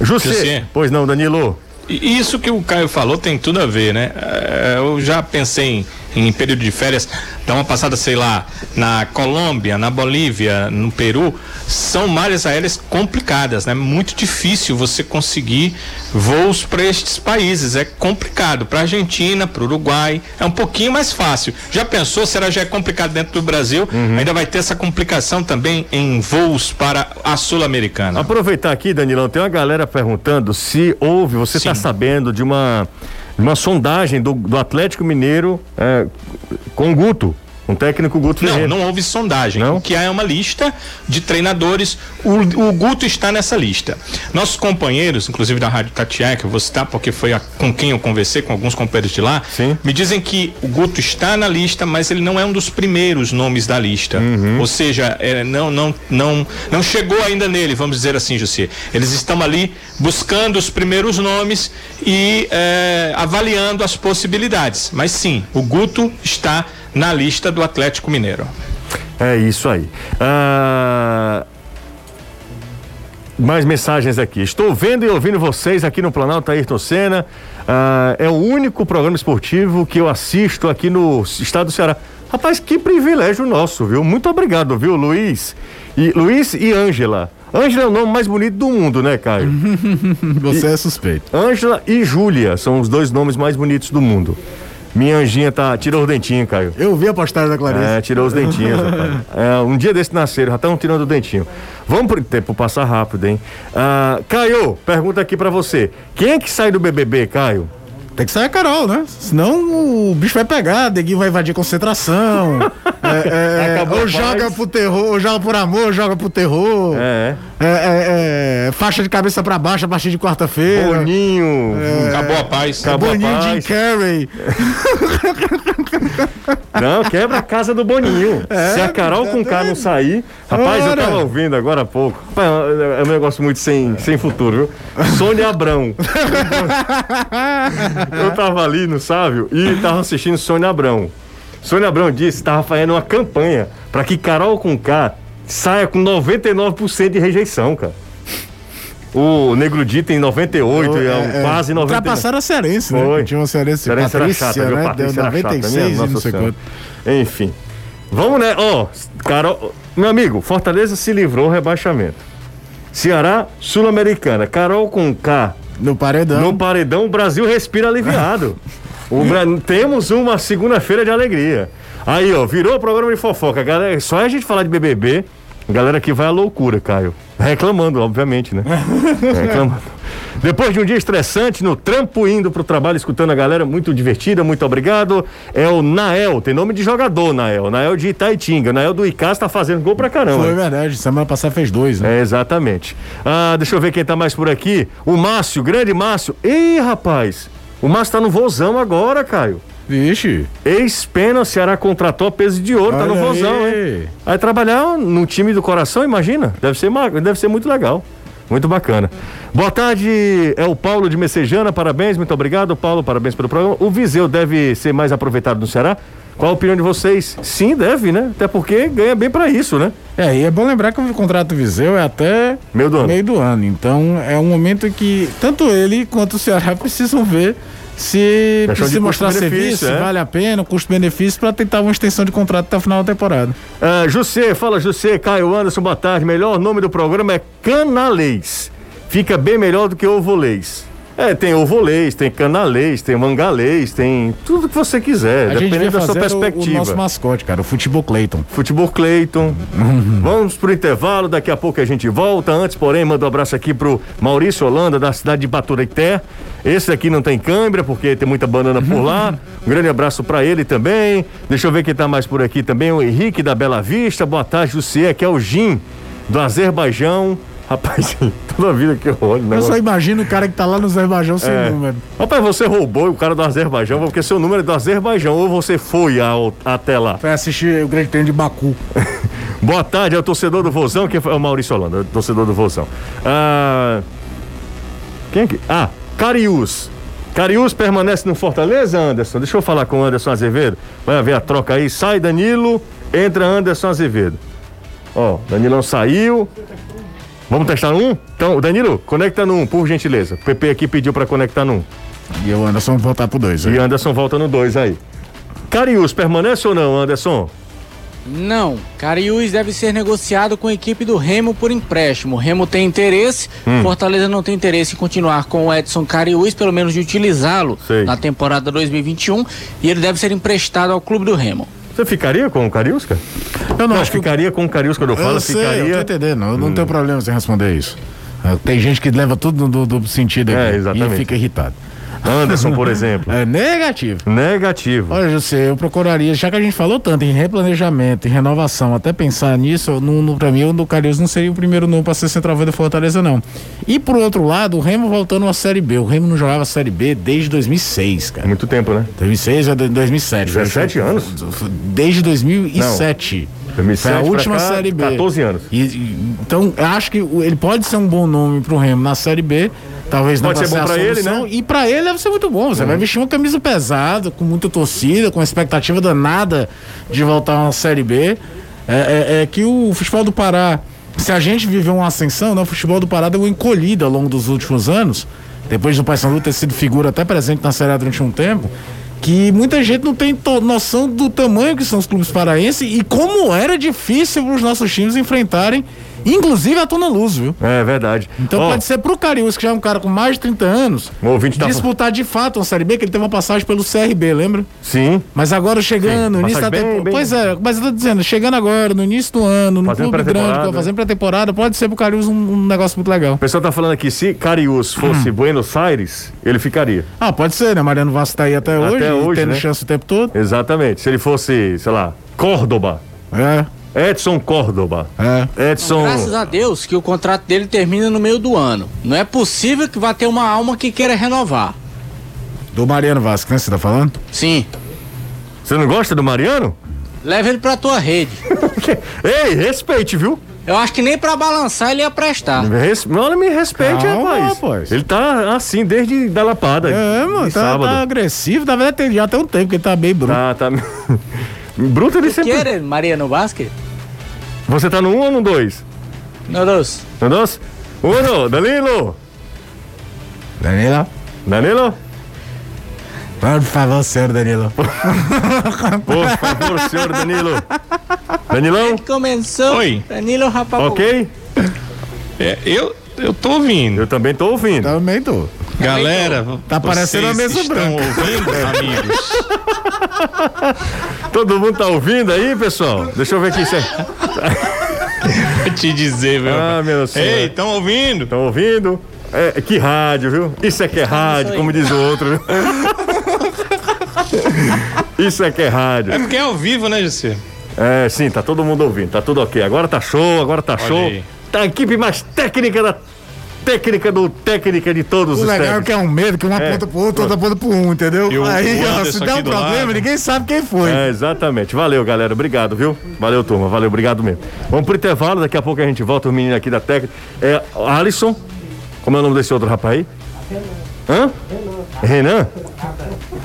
José, pois não, Danilo. Isso que o Caio falou tem tudo a ver, né? É, eu já pensei em, em período de férias, dar uma passada, sei lá, na Colômbia, na Bolívia, no Peru, são malhas aéreas complicadas, né? Muito difícil você conseguir voos para estes países, é complicado. Para Argentina, para Uruguai, é um pouquinho mais fácil. Já pensou, será já é complicado dentro do Brasil? Uhum. Ainda vai ter essa complicação também em voos para a Sul-Americana. Aproveitar aqui, Danilão, tem uma galera perguntando se houve, você está sabendo de uma uma sondagem do, do Atlético Mineiro é, com Guto. Um técnico Guto Não, não houve sondagem. Não? O que há é uma lista de treinadores. O, o Guto está nessa lista. Nossos companheiros, inclusive da Rádio Tatiaia, que eu vou citar porque foi a, com quem eu conversei, com alguns companheiros de lá, Sim. me dizem que o Guto está na lista, mas ele não é um dos primeiros nomes da lista. Uhum. Ou seja, é, não, não, não, não chegou ainda nele, vamos dizer assim, José. Eles estão ali buscando os primeiros nomes e é, avaliando as possibilidades. Mas sim, o Guto está na lista do Atlético Mineiro. É isso aí. Ah, mais mensagens aqui. Estou vendo e ouvindo vocês aqui no Planalto Ayrton Senna. Ah, é o único programa esportivo que eu assisto aqui no estado do Ceará. Rapaz, que privilégio nosso, viu? Muito obrigado, viu, Luiz? E Luiz e Ângela. Ângela é o nome mais bonito do mundo, né, Caio? <laughs> Você e, é suspeito. Ângela e Júlia são os dois nomes mais bonitos do mundo. Minha anjinha tá. Tirou os dentinhos, Caio. Eu vi a postagem da Clarice. É, tirou os dentinhos, <laughs> É, um dia desse nasceram, já estão tirando o dentinho. Vamos pro tempo passar rápido, hein? Ah, Caio, pergunta aqui para você. Quem é que sai do BBB, Caio? Tem que sair a Carol, né? Senão o bicho vai pegar, Deguinho vai invadir concentração. <laughs> é, é, ou joga pro terror, ou joga por amor, ou joga pro terror. É. É, é, é faixa de cabeça pra baixo a partir de quarta-feira. Boninho. É. acabou a paz. Acabou Boninho, a paz. Jim Carrey. <laughs> Não, quebra a casa do Boninho. Se a Carol com K não sair. Rapaz, Ora. eu tava ouvindo agora há pouco. É um negócio muito sem, sem futuro, viu? Sônia Abrão. <laughs> eu tava ali no Sávio e tava assistindo Sônia Abrão. Sônia Abrão disse que estava fazendo uma campanha para que Carol com K saia com 99% de rejeição, cara. O Negro Dito tem 98, oh, é, é, quase 90. Ultrapassaram a Cearense, né? Foi. Tinha uma Cearense, Cearense Patrícia, era chata, né? Patrícia Deu 96 chata, né? não sei quanto. Enfim. Vamos, né? Ó, oh, Carol, meu amigo, Fortaleza se livrou do rebaixamento. Ceará, Sul-Americana, Carol com K. No paredão. No paredão, o Brasil respira aliviado. <laughs> o, temos uma segunda-feira de alegria. Aí, ó, virou o programa de fofoca. Galera, só a gente falar de BBB, galera que vai à loucura, Caio. Reclamando, obviamente, né? <laughs> Reclamando. Depois de um dia estressante, no trampo indo pro trabalho, escutando a galera, muito divertida, muito obrigado. É o Nael, tem nome de jogador, Nael. Nael de Itaitinga. Nael do Icás tá fazendo gol pra caramba. Foi verdade, semana passada fez dois, né? É, exatamente. Ah, deixa eu ver quem tá mais por aqui. O Márcio, grande Márcio. Ih, rapaz, o Márcio tá no vozão agora, Caio. Vixe. Ex-pena, o Ceará contratou a peso de ouro, Olha tá no vozão, aí. hein? Vai trabalhar no time do coração, imagina. Deve ser, deve ser muito legal. Muito bacana. Boa tarde, é o Paulo de Messejana, parabéns, muito obrigado, Paulo, parabéns pelo programa. O Viseu deve ser mais aproveitado no Ceará? Qual a opinião de vocês? Sim, deve, né? Até porque ganha bem para isso, né? É, e é bom lembrar que o contrato do Viseu é até meio do ano. Meio do ano. Então é um momento que tanto ele quanto o Ceará <laughs> precisam ver se, de se mostrar serviço, é. vale a pena, custo-benefício, para tentar uma extensão de contrato até o final da temporada. Ah, José, fala José, Caio Anderson, boa tarde. Melhor nome do programa é Canalês. Fica bem melhor do que Ovolês. É, tem ovolês, tem canalês, tem mangalês, tem tudo que você quiser, a dependendo da sua fazer o, o perspectiva. nosso mascote, cara, o Futebol Clayton. Futebol Cleiton. Vamos pro intervalo, daqui a pouco a gente volta. Antes, porém, mando um abraço aqui pro Maurício Holanda, da cidade de Baturité. Esse aqui não tem câimbra, porque tem muita banana por lá. <laughs> Um grande abraço para ele também. Deixa eu ver quem tá mais por aqui também. O Henrique da Bela Vista. Boa tarde, Lucier, que é o Jim, do Azerbaijão. Rapaz, <laughs> toda vida que eu olho, né? Eu só imagino o cara que tá lá no Azerbaijão sem É. número. Rapaz, você roubou o cara do Azerbaijão, porque seu número é do Azerbaijão, ou você foi ao- até lá. Foi assistir o Grande Prêmio de Baku. <laughs> Boa tarde, é o torcedor do Vozão, que é o Maurício Holanda, é o torcedor do Vozão. Ah, quem é que. Ah, Cariús. Cariús permanece no Fortaleza, Anderson? Deixa eu falar com o Anderson Azevedo. Vai haver a troca aí. Sai Danilo, entra Anderson Azevedo. Ó, Danilão saiu. Vamos testar no 1? Então, Danilo, conecta no 1, por gentileza. O PP aqui pediu pra conectar no 1. E o Anderson voltar pro dois. E né? Anderson volta no 2 aí. Cariús permanece ou não, Anderson? Não, Cariús deve ser negociado com a equipe do Remo por empréstimo. O Remo tem interesse, Hum. Fortaleza não tem interesse em continuar com o Edson Cariús, pelo menos de utilizá-lo na temporada 2021, e ele deve ser emprestado ao clube do Remo. Você ficaria com o Cariús, cara? Eu não, Não, acho que ficaria com o Cariús quando eu falo, eu sei, eu tô ficaria. Hum. entendendo. Eu não tenho problema sem responder isso. Tem gente que leva tudo no duplo sentido É, aqui exatamente. e fica irritado. Anderson, por exemplo. <laughs> É negativo. Negativo. Olha, José, eu procuraria, já que a gente falou tanto em replanejamento, em renovação, até pensar nisso, no, no, pra mim o do Carius não seria o primeiro nome para ser centroavante do Fortaleza, não. E por outro lado, o Remo voltando à Série B. O Remo não jogava a Série B desde 2006, cara. Muito tempo, né? 2006 ou 2007? 17 anos? Desde 2007. 2007 Foi a pra última cá, Série B. 14 anos. E- então, acho que ele pode ser um bom nome pro Remo na Série B. Talvez não Pode ser bom a pra ele, né? E pra ele deve ser muito bom. Você vai vestir uma camisa pesada, com muita torcida, com expectativa danada de voltar a uma Série B. É, é- é que o futebol do Pará, se a gente viveu uma ascensão, né, o futebol do Pará deu uma encolhida ao longo dos últimos anos, depois do Paysandu ter sido figura até presente na Série A durante um tempo, que muita gente não tem noção do tamanho que são os clubes paraenses e como era difícil para os nossos times enfrentarem, inclusive a Tona Luz, viu? É verdade. Então Ó, pode ser pro Cariús, que já é um cara com mais de 30 anos, O ouvinte tá- disputar de fato uma Série B, que ele teve uma passagem pelo CRB, lembra? Sim. Mas agora chegando, Sim, início da bem- bem- Pois é, mas eu tô dizendo, chegando agora, no início do ano, no Fazendo clube grande, fazendo pré-temporada, pode ser pro Cariús um, um negócio muito legal. O pessoal tá falando aqui, se Cariús fosse Buenos Aires, ele ficaria. Ah, pode ser, né? Mariano Vasco tá aí até, hoje, e hoje, tendo né? chance o tempo todo. Exatamente. Se ele fosse, sei lá, Córdoba. É, Edson Córdoba. é. Edson. Graças a Deus que o contrato dele termina no meio do ano. Não é possível que vá ter uma alma que queira renovar. Do Mariano Vasco, né? Você tá falando? Sim, Você não gosta do Mariano? leva ele pra tua rede. <laughs> Ei, respeite, viu? Eu acho que nem pra balançar ele ia prestar. Res... Mano, me respeite, Calma, rapaz. rapaz. Ele tá assim desde da lapada. É, mano, de tá, sábado. tá agressivo. Na verdade, tem já tem um tempo que ele tá bem bruto. Tá, tá. <laughs> Bruto ele sempre. Quer, Mariano Vasque? Você tá no 1 um ou no 2? Não, Deus. No 2? Uno, Danilo! Danilo? Danilo? Por favor, senhor Danilo. <laughs> Por favor, senhor Danilo. Danilão? Começou. Oi. Danilo Rapapau. Ok? É, eu, eu tô ouvindo. Eu também tô ouvindo. Também tô. Galera, Tá parecendo a vocês mesa estão branca. ouvindo, <laughs> amigos? <laughs> Todo mundo tá ouvindo aí, pessoal? Deixa eu ver aqui. Vou te dizer, meu. Ah, meu senhor. Ei, estão ouvindo? Estão ouvindo? É, que rádio, viu? Isso é que é rádio, como diz o outro. viu? <laughs> Isso é que é rádio. É porque é ao vivo, né, José? É, sim, tá todo mundo ouvindo, tá tudo ok. Agora tá show, agora tá show. aí. Tá a equipe mais técnica da técnica do técnica de todos O os legal é que é um medo, que uma É. ponta pro outro, outra ponta pro um, entendeu? O- Aí, o ó, se der um problema, lado. ninguém sabe quem foi. É, exatamente. Valeu, galera. Obrigado, viu? Valeu, turma. Valeu, obrigado mesmo. Vamos pro intervalo, daqui a pouco a gente volta, o menino aqui da técnica. É Alisson. Como é o nome desse outro rapaz aí? Hã? Renan?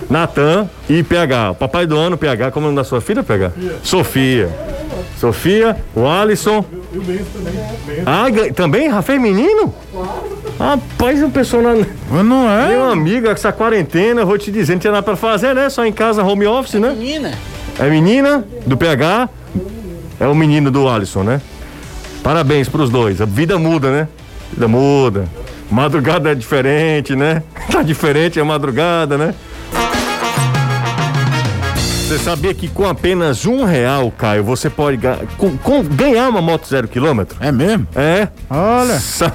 Natan e PH. O papai do ano, PH. Como é o nome da sua filha, PH? Sofia. Sofia, o Alisson E o Benço também. Ah, também? Rafael menino? Claro. Rapaz, o pessoal não. Mas não é? Meu amigo, essa quarentena, eu vou te dizer, não tinha nada pra fazer, né? Só em casa, home office, né? É menina. É menina do PH, é o menino do Alisson, né? Parabéns pros dois. A vida muda, né? A vida muda. Madrugada é diferente, né? <laughs> Tá diferente a é madrugada, né? Você sabia que com apenas um real, Caio, você pode com, com, ganhar uma moto zero quilômetro? É mesmo? É. Olha. Sa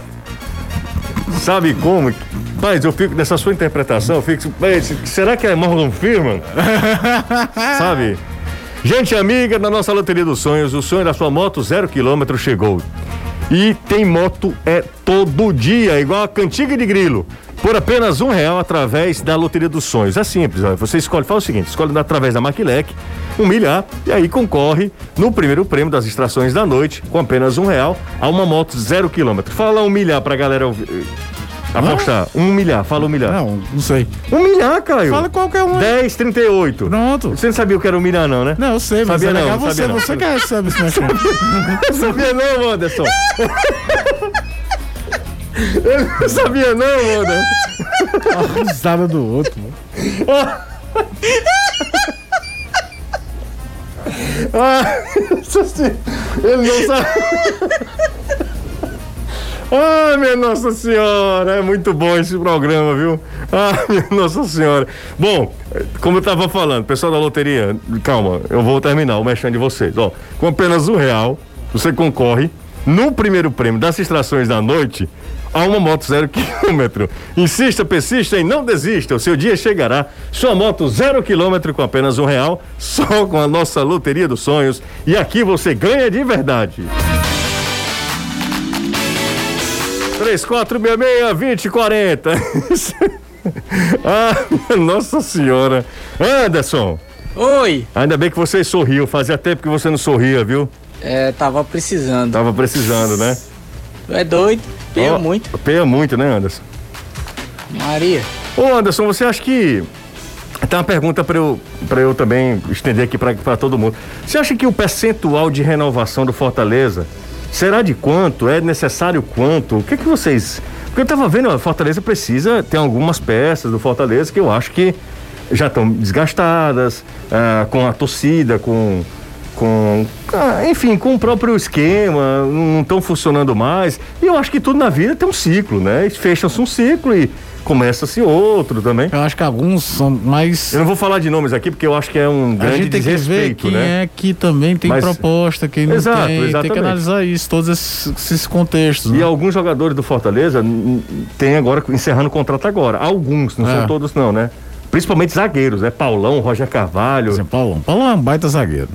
sabe como? Mas eu fico nessa sua interpretação, eu fico. Será que é Morgan Firman? <laughs> sabe? Gente amiga da nossa Loteria dos Sonhos, o sonho da sua moto zero quilômetro chegou. E tem moto é todo dia, igual a cantiga de grilo. Por apenas um real através da Loteria dos Sonhos. É simples, você escolhe, faz o seguinte, escolhe através da Maquilec, um milhar, e aí concorre no primeiro prêmio das extrações da noite, com apenas um real, a uma moto zero quilômetro. Fala um milhar pra galera ouvir Apostar. Um milhar, fala um milhar. Não, não sei. Um milhar, Caio. Fala qualquer um. 10, 38. Pronto. Você não sabia o que era um milhar, não, né? Não, eu sei, mas sabia é não, você, sabia você não. que recebe esse mexendo. sabia não, Anderson. Eu não sabia não, Anderson. A risada do outro, mano. <laughs> Ah, ele não sabe. Ah, minha Nossa Senhora, é muito bom esse programa, viu? Ah, <laughs> minha Nossa Senhora. Bom, como eu estava falando, pessoal da loteria, calma, eu vou terminar o mexendo de vocês. Ó, com apenas um real, você concorre no primeiro prêmio das extrações da noite a uma moto zero <laughs> quilômetro. Insista, persista e não desista. O seu dia chegará. Sua moto zero quilômetro com apenas um real, só com a nossa loteria dos sonhos. E aqui você ganha de verdade. 3466-2040. <laughs> ah, nossa senhora. Anderson. Oi. Ainda bem que você sorriu. Fazia tempo que você não sorria, viu? É, tava precisando. Tava precisando, né? Tu é doido. Peia oh, muito. Peia muito, né, Anderson? Maria. Ô, Anderson, você acha que. Tem uma pergunta para eu, pra eu também estender aqui para todo mundo. Você acha que o percentual de renovação do Fortaleza Será de quanto? É necessário quanto? O que que vocês. Porque eu estava vendo, a Fortaleza precisa ter algumas peças do Fortaleza que eu acho que já estão desgastadas, ah, com a torcida, com. com ah, enfim, com o próprio esquema, não estão funcionando mais. E eu acho que tudo na vida tem um ciclo, né? Fecha-se um ciclo e começa-se outro também. Eu acho que alguns são mais. Eu não vou falar de nomes aqui porque eu acho que é um grande a gente tem desrespeito, que ver quem né? é que também tem Mas... proposta, quem não Exato, tem. Exatamente. Tem que analisar isso, todos esses, esses contextos. E né? alguns jogadores do Fortaleza tem agora, encerrando o contrato agora. Alguns, não é. são todos não, né? Principalmente zagueiros, né? Paulão, Roger Carvalho. Sim, Paulão. Paulão é um baita zagueiro.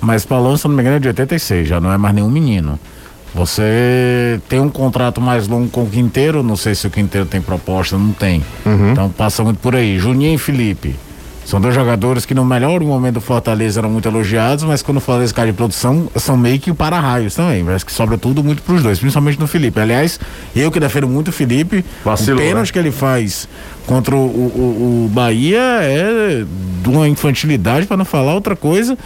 Mas Paulão, se não me engano, é de 86, já não é mais nenhum menino. Você tem um contrato mais longo com o Quinteiro, não sei se o Quinteiro tem proposta, não tem. Uhum. Então passa muito por aí. Juninho e Felipe. São dois jogadores que no melhor momento do Fortaleza eram muito elogiados, mas quando o Fortaleza cai de produção, são meio que para-raios também. Parece que sobra tudo muito para os dois, principalmente no Felipe. Aliás, eu que defendo muito o Felipe, Vacilou, o pênalti né? que ele faz contra o, o, o Bahia é de uma infantilidade, para não falar outra coisa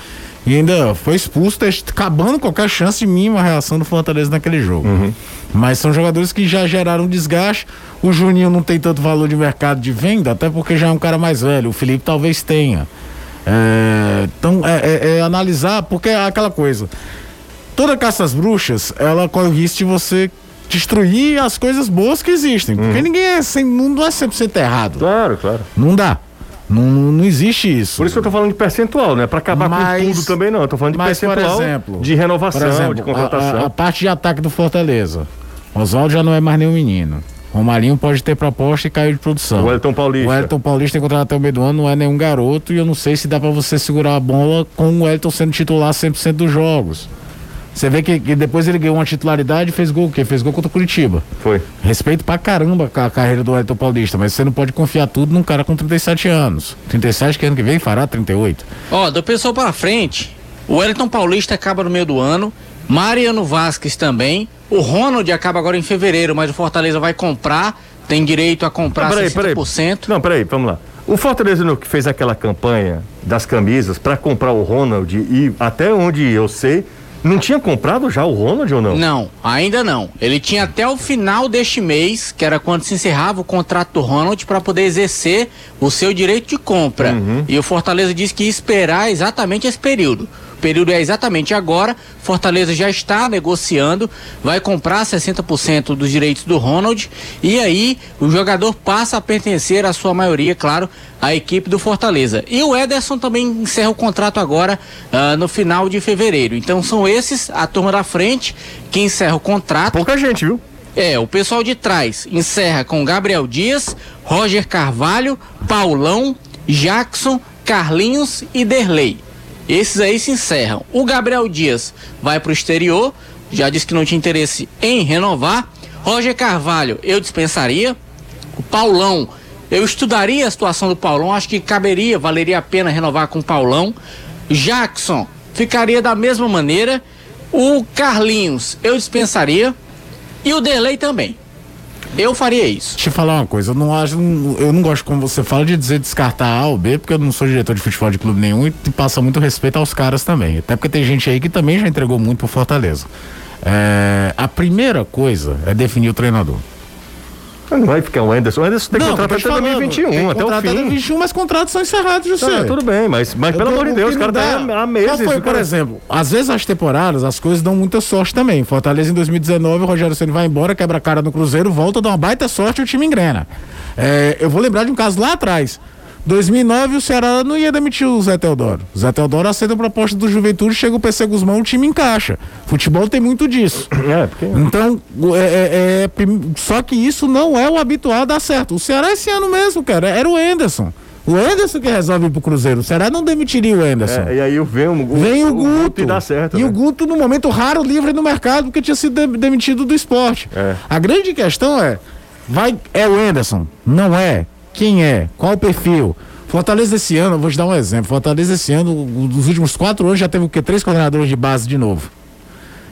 e ainda foi expulso, tá acabando qualquer chance de mínima reação do Fortaleza naquele jogo. Uhum. Mas são jogadores que já geraram desgaste. O Juninho não tem tanto valor de mercado de venda, até porque já é um cara mais velho. O Felipe talvez tenha. É, então, é, é, é analisar, porque é aquela coisa. Toda caça às bruxas, ela corre o risco de você destruir as coisas boas que existem. Porque uhum. ninguém é, sem, não é 100% errado. Claro, claro. Não dá. Não, não existe isso. Por isso que eu tô falando de percentual, né? Para acabar mas, com tudo também não. Eu tô falando de mas, percentual exemplo, de renovação, exemplo, de contratação. A, a, parte de ataque do Fortaleza. Oswaldo já não é mais nenhum menino. Romarinho pode ter proposta e caiu de produção. O Elton Paulista. O Elton Paulista tem contrato até o meio do ano, não é nenhum garoto e eu não sei se dá para você segurar a bola com o Elton sendo titular 100% dos jogos. Você vê que, que, depois ele ganhou uma titularidade e fez gol, que fez gol contra o Curitiba. Foi. Respeito pra caramba a carreira do Elton Paulista, mas você não pode confiar tudo num cara com 37 anos. 37 que ano que vem fará 38. Ó, do pessoal pra frente, o Elton Paulista acaba no meio do ano, Mariano Vasquez também, o Ronald acaba agora em fevereiro, mas o Fortaleza vai comprar, tem direito a comprar não, peraí, 60%. Peraí. Não, peraí, vamos lá. O Fortaleza no que fez aquela campanha das camisas para comprar o Ronald e até onde eu sei, Não tinha comprado já o Ronald ou não? Não, ainda não. Ele tinha até o final deste mês, que era quando se encerrava o contrato do Ronald, para poder exercer o seu direito de compra. Uhum. E o Fortaleza disse que ia esperar exatamente esse período. O período é exatamente agora. Fortaleza já está negociando, vai comprar 60% dos direitos do Ronald e aí o jogador passa a pertencer, à sua maioria, claro, à equipe do Fortaleza. E o Ederson também encerra o contrato agora uh, no final de fevereiro. Então são esses, a turma da frente, que encerra o contrato. Pouca gente, viu? É, o pessoal de trás encerra com Gabriel Dias, Roger Carvalho, Paulão, Jackson, Carlinhos e Derlei. Esses aí se encerram. O Gabriel Dias vai para o exterior, já disse que não tinha interesse em renovar. Roger Carvalho, eu dispensaria. O Paulão, eu estudaria a situação do Paulão, acho que caberia, valeria a pena renovar com o Paulão. Jackson, ficaria da mesma maneira. O Carlinhos, eu dispensaria. E o Derlei também. Eu faria isso. Deixa eu falar uma coisa, eu não acho, eu não gosto como você fala de dizer descartar A ou B, porque eu não sou diretor de futebol de clube nenhum e passa muito respeito aos caras também. Até porque tem gente aí que também já entregou muito pro Fortaleza. É, a primeira coisa é definir o treinador. Não vai ficar o Anderson. O Anderson tem não, contrato até 2021, tem até o fim. Até 2021, mas contratos são encerrados, José. Tá, tudo bem, mas, mas pelo amor de Deus, o cara tá há meses. foi, por exemplo, às vezes as temporadas, as coisas dão muita sorte também. Fortaleza em 2019, o Rogério Senna vai embora, quebra a cara no Cruzeiro, volta, dá uma baita sorte e o time engrena. É, eu vou lembrar de um caso lá atrás. 2009 o Ceará não ia demitir o Zé Teodoro. O Zé Teodoro aceita a proposta do Juventude, chega o PC Guzmão, o time encaixa. Futebol tem muito disso. É, porque... Então, é, é, é, só que isso não é o habitual a dar certo. O Ceará esse ano mesmo, cara, era o Enderson. O Enderson que resolve ir pro Cruzeiro. O Ceará não demitiria o Enderson. É, e aí vem o, vem o, o Guto, Guto e dá certo. E né? o Guto, no momento raro, livre no mercado, porque tinha sido demitido do esporte. É. A grande questão é: vai, é o Enderson? Não é? Quem é? Qual o perfil? Fortaleza esse ano, vou te dar um exemplo. Fortaleza esse ano, nos últimos quatro anos, já teve o quê? Três coordenadores de base de novo.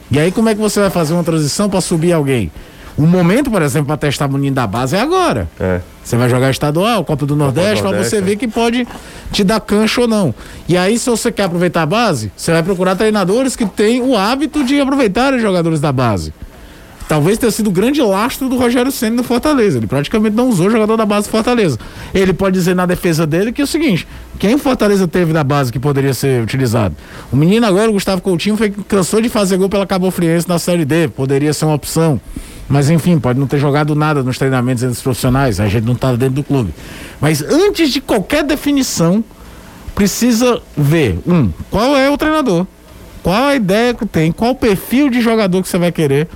E aí, como é que você vai fazer uma transição para subir alguém? O momento, por exemplo, para testar o menino da base é agora. É. Você vai jogar estadual, Copa do Nordeste, para você ver que pode te dar cancha ou não. E aí, se você quer aproveitar a base, você vai procurar treinadores que têm o hábito de aproveitar os jogadores da base talvez tenha sido o grande lastro do Rogério Senna no Fortaleza. Ele praticamente não usou jogador da base do Fortaleza. Ele pode dizer na defesa dele que é o seguinte: quem o Fortaleza teve da base que poderia ser utilizado? O menino agora, o Gustavo Coutinho, foi, cansou de fazer gol pela Cabo Friense na Série D, poderia ser uma opção. Mas enfim, pode não ter jogado nada nos treinamentos entre os profissionais, a gente não está dentro do clube. Mas antes de qualquer definição, precisa ver, um, qual é o treinador, qual a ideia que tem, qual o perfil de jogador que você vai querer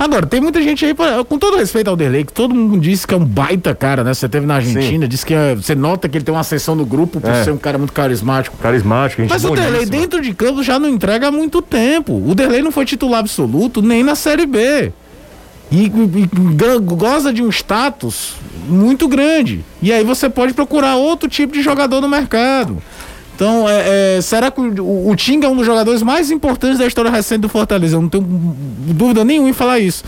Agora, tem muita gente aí, com todo respeito ao Derlei, que todo mundo disse que é um baita cara, né? Você teve na Argentina, Sim. disse que é, você nota que ele tem uma sessão no grupo por é. ser um cara muito carismático. Carismático, Mas o Derlei dentro de campo já não entrega há muito tempo. O Derlei não foi titular absoluto nem na Série B. E, e, e goza de um status muito grande. E aí você pode procurar outro tipo de jogador no mercado. Então, é, é, será que o, o Tinga é um dos jogadores mais importantes da história recente do Fortaleza? Eu não tenho dúvida nenhuma em falar isso.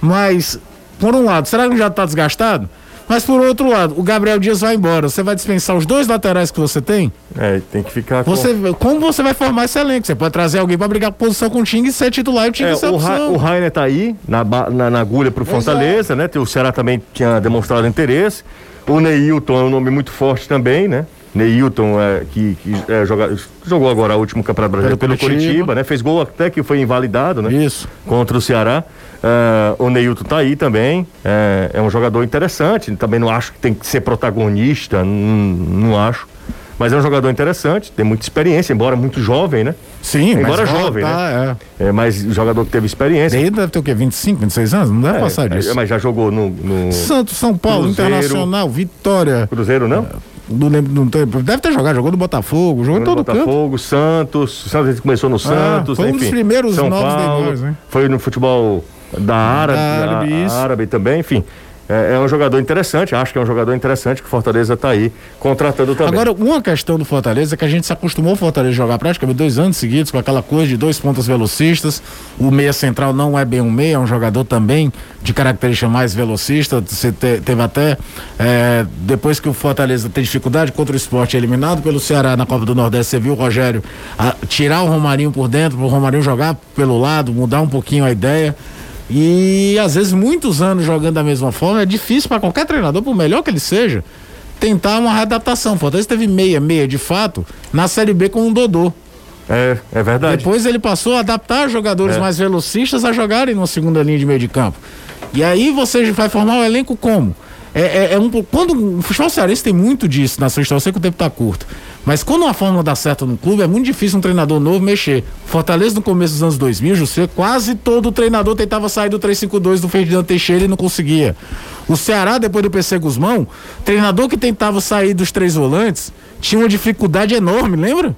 Mas, por um lado, será que já está desgastado? Mas por outro lado, o Gabriel Dias vai embora. Você vai dispensar os dois laterais que você tem? É, tem que ficar. Você, com... Como você vai formar esse elenco? Você pode trazer alguém para brigar posição com o Ting e ser titular e o Ting é, ser o, Ra o Rainer tá aí, na, na, na agulha pro Fortaleza, Exato. né? O Ceará também tinha demonstrado interesse. O Neilton é um nome muito forte também, né? Neilton, é, que, que é, joga, jogou agora o último Campeonato Brasileiro pelo, pelo Curitiba. Curitiba, né? Fez gol até que foi invalidado, né? Isso. Contra o Ceará. Uh, o Neilton tá aí também. É, é, um jogador interessante. Também não acho que tem que ser protagonista, não, não acho. Mas é um jogador interessante, tem muita experiência, embora muito jovem, né? Sim, embora jovem, tá, né? É. é. Mas jogador que teve experiência. Ele deve ter o quê? 25, 26 anos? Não deve é, passar disso. É, mas já jogou no. no... Santos, São Paulo, Cruzeiro, Internacional, Vitória. Cruzeiro, não? Não lembro, não, deve ter jogado, jogou no Botafogo, jogou em todo Botafogo. Botafogo, Santos, Santos começou no ah, Santos, foi um dos primeiros São novos Paulo, Neymars, né? Foi no futebol da Árabe, da árabe, árabe também, enfim. É, é, um jogador interessante, acho que é um jogador interessante que o Fortaleza está aí contratando também. Agora, uma questão do Fortaleza é que a gente se acostumou o Fortaleza jogar praticamente dois anos seguidos com aquela coisa de dois pontos velocistas. O meia central não é bem um meia, é um jogador também de característica mais velocista. Você te, teve até, é, depois que o Fortaleza tem dificuldade contra o esporte eliminado pelo Ceará na Copa do Nordeste, você viu o Rogério a, tirar o Romarinho por dentro, o Romarinho jogar pelo lado, mudar um pouquinho a ideia. E às vezes muitos anos jogando da mesma forma é difícil para qualquer treinador, por melhor que ele seja, tentar uma readaptação. Fortaleza teve meia, meia de fato na Série B com o Dodô. É, é verdade. Depois ele passou a adaptar jogadores é. mais velocistas a jogarem na segunda linha de meio de campo. E aí você vai formar o elenco como? É, é, é, um quando o futebol cearense tem muito disso na sua história, eu sei que o tempo está curto. Mas quando uma fórmula dá certo no clube, é muito difícil um treinador novo mexer. Fortaleza no começo dos anos 2000, José, quase todo treinador tentava sair do 352 do Ferdinando Teixeira e não conseguia. O Ceará, depois do PC Guzmão, treinador que tentava sair dos três volantes, tinha uma dificuldade enorme, lembra?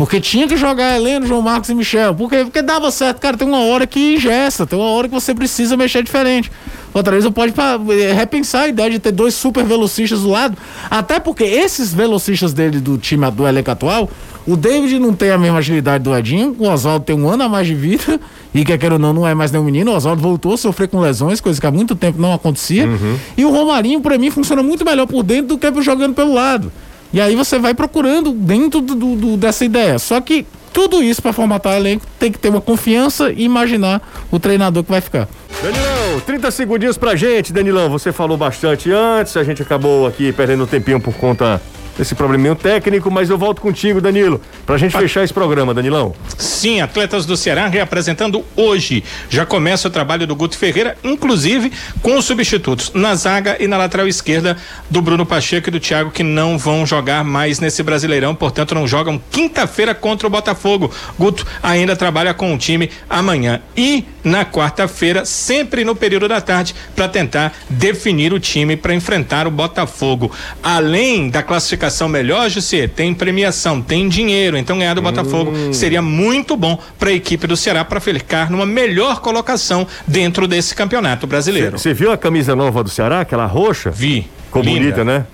Porque tinha que jogar Heleno, João Marcos e Michel. Por quê? Porque dava certo. Cara, tem uma hora que ingesta, tem uma hora que você precisa mexer diferente. Fortaleza pode eh, repensar a ideia de ter dois super velocistas do lado. Até porque esses velocistas dele do time do elenco atual, o David não tem a mesma agilidade do Edinho, o Oswaldo tem um ano a mais de vida, <laughs> e quer queira ou não, não é mais nenhum menino. O Oswaldo voltou a sofrer com lesões, coisa que há muito tempo não acontecia. Uhum. E o Romarinho, para mim, funciona muito melhor por dentro do que jogando pelo lado. E aí você vai procurando dentro do, do, dessa ideia. Só que tudo isso para formatar elenco tem que ter uma confiança e imaginar o treinador que vai ficar. Danilão, 30 segundinhos pra gente, Danilão. Você falou bastante antes, a gente acabou aqui perdendo tempinho por conta esse probleminha técnico, mas eu volto contigo, Danilo, pra gente ah. fechar esse programa, Danilão. Sim, atletas do Ceará reapresentando hoje. Já começa o trabalho do Guto Ferreira, inclusive com os substitutos na zaga e na lateral esquerda do Bruno Pacheco e do Thiago, que não vão jogar mais nesse Brasileirão, portanto não jogam quinta-feira contra o Botafogo. Guto ainda trabalha com o time amanhã e na quarta-feira, sempre no período da tarde, para tentar definir o time para enfrentar o Botafogo. Além da classificação classificação melhor, José, tem premiação, tem dinheiro. Então ganhar do Botafogo hum. seria muito bom para a equipe do Ceará para ficar numa melhor colocação dentro desse campeonato brasileiro. Você viu a camisa nova do Ceará, aquela roxa? Vi. Ficou bonita, né?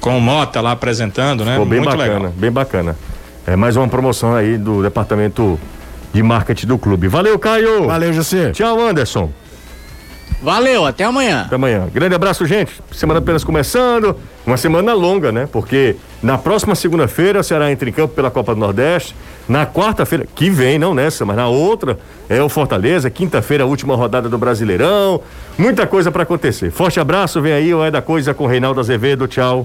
Com o Mota lá apresentando, né? Ficou bem muito bacana, legal. bem bacana. É mais uma promoção aí do departamento de marketing do clube. Valeu, Caio. Valeu, José. Tchau, Anderson. Valeu, até amanhã. Até amanhã. Grande abraço, gente. Semana apenas começando. Uma semana longa, né? Porque na próxima segunda-feira o Ceará entra em campo pela Copa do Nordeste. Na quarta-feira, que vem, não nessa, mas na outra, é o Fortaleza. Quinta-feira, a última rodada do Brasileirão. Muita coisa para acontecer. Forte abraço, vem aí o É da Coisa com Reinaldo Azevedo. Tchau.